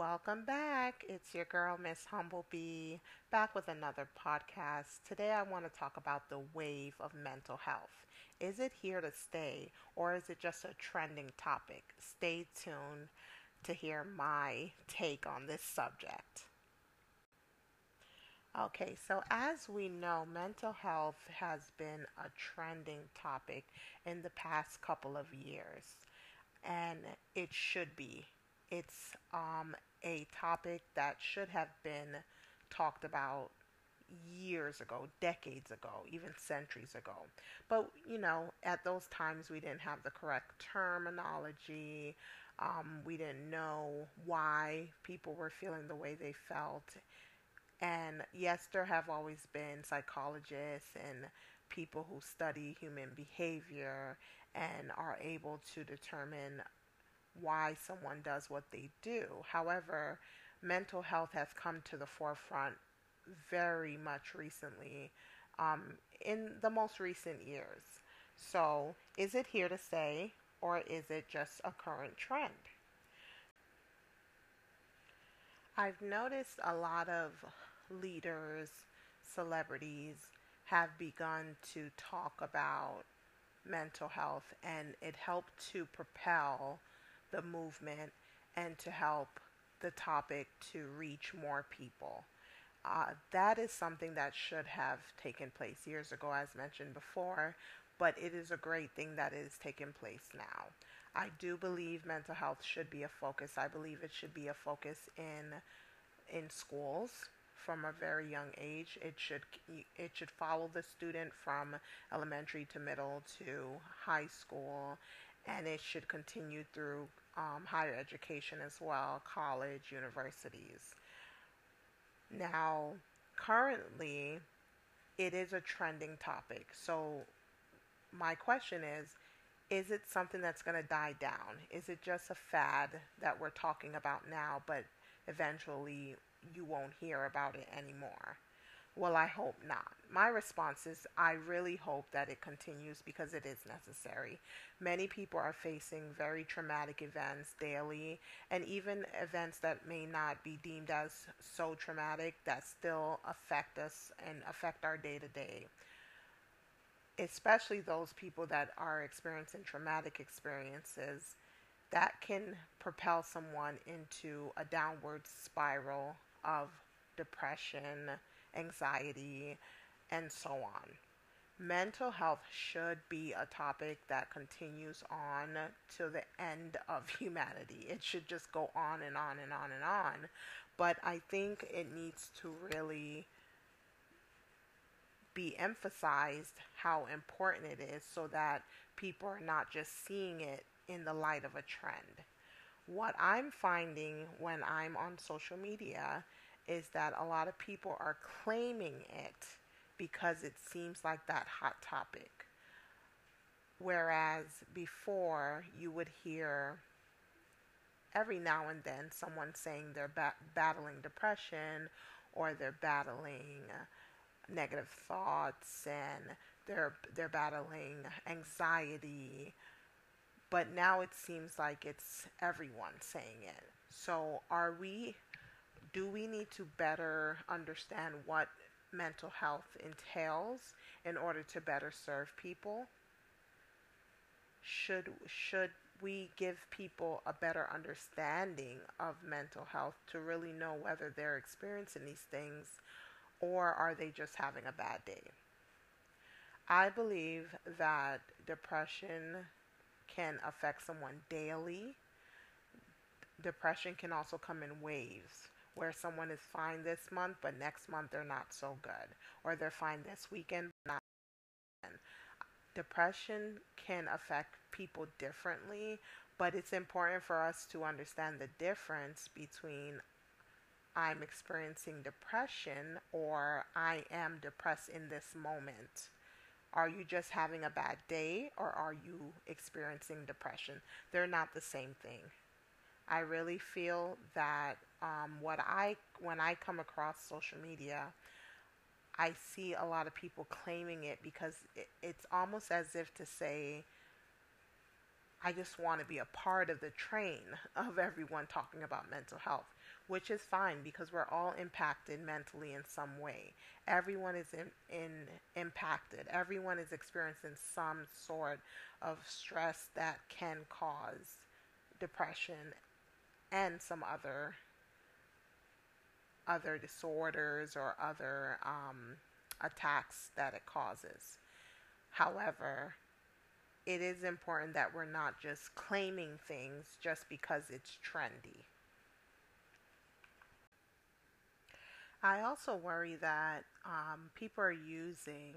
Welcome back. It's your girl, Miss Humblebee, back with another podcast. Today, I want to talk about the wave of mental health. Is it here to stay, or is it just a trending topic? Stay tuned to hear my take on this subject. Okay, so as we know, mental health has been a trending topic in the past couple of years, and it should be it's um, a topic that should have been talked about years ago, decades ago, even centuries ago. But, you know, at those times we didn't have the correct terminology. Um, we didn't know why people were feeling the way they felt. And yes, there have always been psychologists and people who study human behavior and are able to determine why someone does what they do. However, mental health has come to the forefront very much recently, um, in the most recent years. So, is it here to stay or is it just a current trend? I've noticed a lot of leaders, celebrities have begun to talk about mental health and it helped to propel the movement and to help the topic to reach more people. Uh, that is something that should have taken place years ago, as mentioned before, but it is a great thing that is taking place now. I do believe mental health should be a focus. I believe it should be a focus in in schools from a very young age. It should it should follow the student from elementary to middle to high school, and it should continue through um, higher education as well, college, universities. Now, currently, it is a trending topic. So, my question is is it something that's going to die down? Is it just a fad that we're talking about now, but eventually you won't hear about it anymore? Well, I hope not. My response is I really hope that it continues because it is necessary. Many people are facing very traumatic events daily, and even events that may not be deemed as so traumatic that still affect us and affect our day to day. Especially those people that are experiencing traumatic experiences that can propel someone into a downward spiral of depression anxiety, and so on. Mental health should be a topic that continues on to the end of humanity. It should just go on and on and on and on. But I think it needs to really be emphasized how important it is so that people are not just seeing it in the light of a trend. What I'm finding when I'm on social media is that a lot of people are claiming it because it seems like that hot topic. Whereas before, you would hear every now and then someone saying they're ba- battling depression or they're battling negative thoughts and they're they're battling anxiety but now it seems like it's everyone saying it so are we do we need to better understand what mental health entails in order to better serve people? Should should we give people a better understanding of mental health to really know whether they're experiencing these things or are they just having a bad day? I believe that depression can affect someone daily. Depression can also come in waves where someone is fine this month, but next month they're not so good, or they're fine this weekend, but not. Depression can affect people differently, but it's important for us to understand the difference between I'm experiencing depression or I am depressed in this moment. Are you just having a bad day or are you experiencing depression? They're not the same thing. I really feel that um, what I when I come across social media, I see a lot of people claiming it because it, it's almost as if to say I just want to be a part of the train of everyone talking about mental health, which is fine because we're all impacted mentally in some way. Everyone is in, in impacted. Everyone is experiencing some sort of stress that can cause depression and some other other disorders or other um, attacks that it causes. However, it is important that we're not just claiming things just because it's trendy. I also worry that um, people are using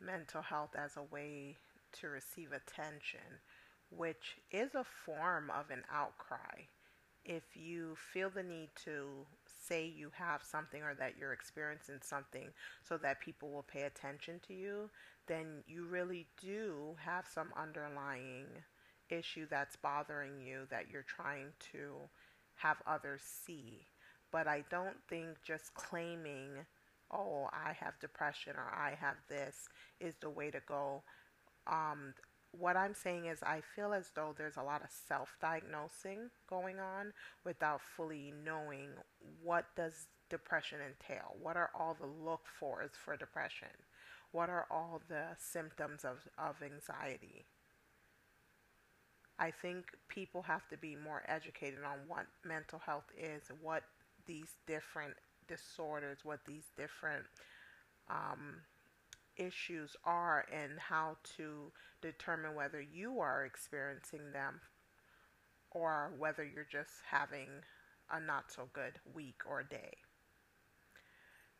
mental health as a way to receive attention, which is a form of an outcry. If you feel the need to say you have something or that you're experiencing something so that people will pay attention to you, then you really do have some underlying issue that's bothering you that you're trying to have others see. But I don't think just claiming, oh, I have depression or I have this is the way to go. Um, what I'm saying is, I feel as though there's a lot of self-diagnosing going on without fully knowing what does depression entail. What are all the look fors for depression? What are all the symptoms of, of anxiety? I think people have to be more educated on what mental health is, what these different disorders, what these different um, issues are and how to determine whether you are experiencing them or whether you're just having a not so good week or day.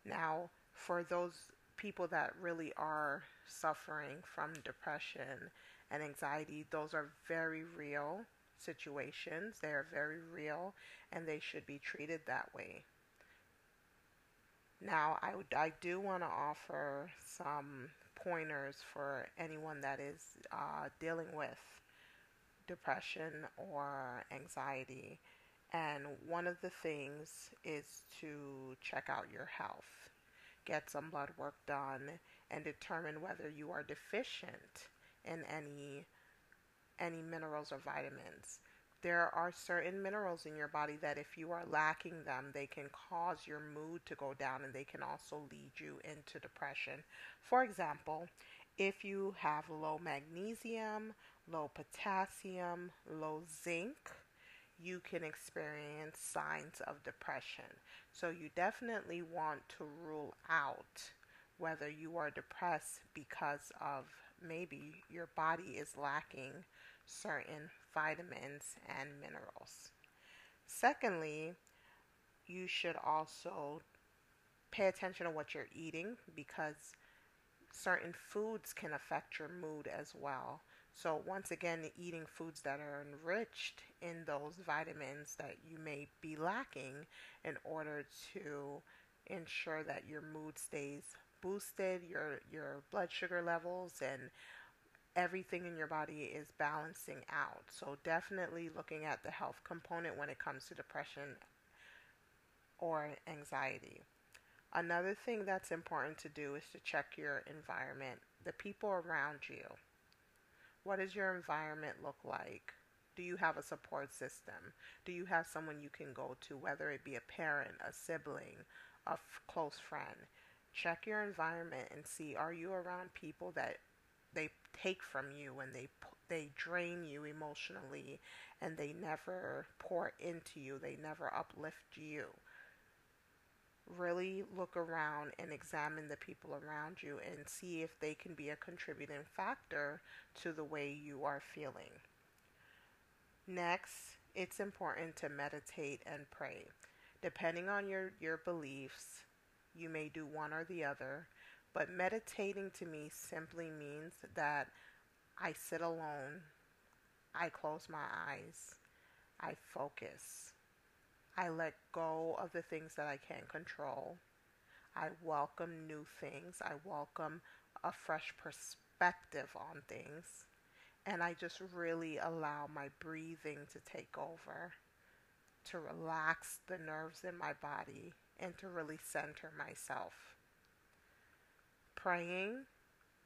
Now, for those people that really are suffering from depression and anxiety, those are very real situations. They are very real and they should be treated that way. Now, I, I do want to offer some pointers for anyone that is uh, dealing with depression or anxiety. And one of the things is to check out your health, get some blood work done, and determine whether you are deficient in any any minerals or vitamins there are certain minerals in your body that if you are lacking them, they can cause your mood to go down and they can also lead you into depression. For example, if you have low magnesium, low potassium, low zinc, you can experience signs of depression. So you definitely want to rule out whether you are depressed because of maybe your body is lacking certain vitamins and minerals. Secondly, you should also pay attention to what you're eating because certain foods can affect your mood as well. So, once again, eating foods that are enriched in those vitamins that you may be lacking in order to ensure that your mood stays boosted, your, your blood sugar levels, and everything in your body is balancing out. So, definitely looking at the health component when it comes to depression or anxiety. Another thing that's important to do is to check your environment, the people around you. What does your environment look like? Do you have a support system? Do you have someone you can go to, whether it be a parent, a sibling, a f- close friend? Check your environment and see are you around people that they take from you and they they drain you emotionally and they never pour into you they never uplift you. Really look around and examine the people around you and see if they can be a contributing factor to the way you are feeling. Next it's important to meditate and pray. Depending on your your beliefs you may do one or the other but meditating to me simply means that I sit alone, I close my eyes, I focus, I let go of the things that I can't control. I welcome new things, I welcome a fresh perspective on things, and I just really allow my breathing to take over, to relax the nerves in my body, and to really center myself. Praying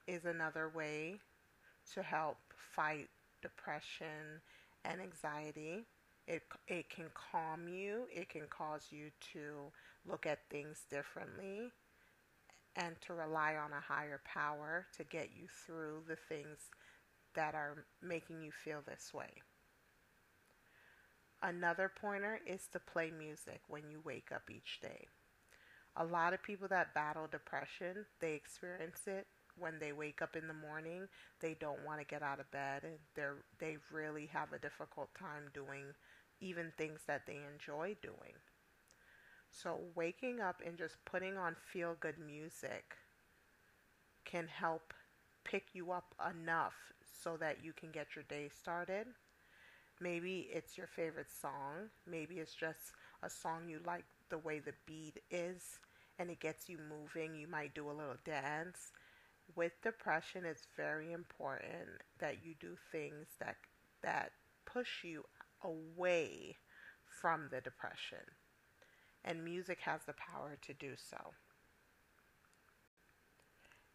is another way to help fight depression and anxiety. It, it can calm you, it can cause you to look at things differently and to rely on a higher power to get you through the things that are making you feel this way. Another pointer is to play music when you wake up each day. A lot of people that battle depression, they experience it when they wake up in the morning. They don't want to get out of bed they're they really have a difficult time doing even things that they enjoy doing. So waking up and just putting on feel good music can help pick you up enough so that you can get your day started. Maybe it's your favorite song. Maybe it's just a song you like the way the beat is and it gets you moving. You might do a little dance. With depression, it's very important that you do things that that push you away from the depression. And music has the power to do so.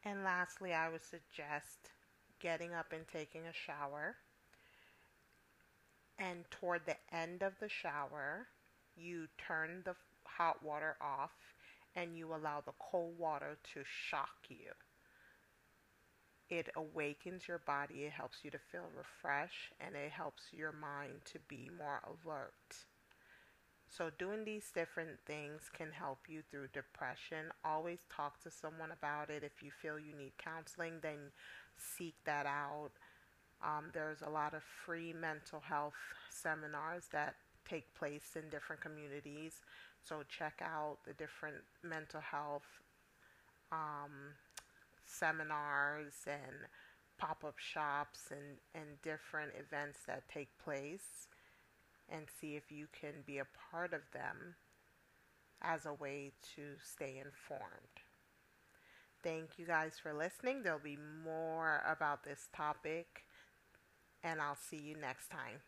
And lastly, I would suggest getting up and taking a shower. And toward the end of the shower, you turn the hot water off and you allow the cold water to shock you. It awakens your body, it helps you to feel refreshed, and it helps your mind to be more alert. So, doing these different things can help you through depression. Always talk to someone about it. If you feel you need counseling, then seek that out. Um, there's a lot of free mental health seminars that take place in different communities. So, check out the different mental health um, seminars and pop up shops and, and different events that take place and see if you can be a part of them as a way to stay informed. Thank you guys for listening. There'll be more about this topic, and I'll see you next time.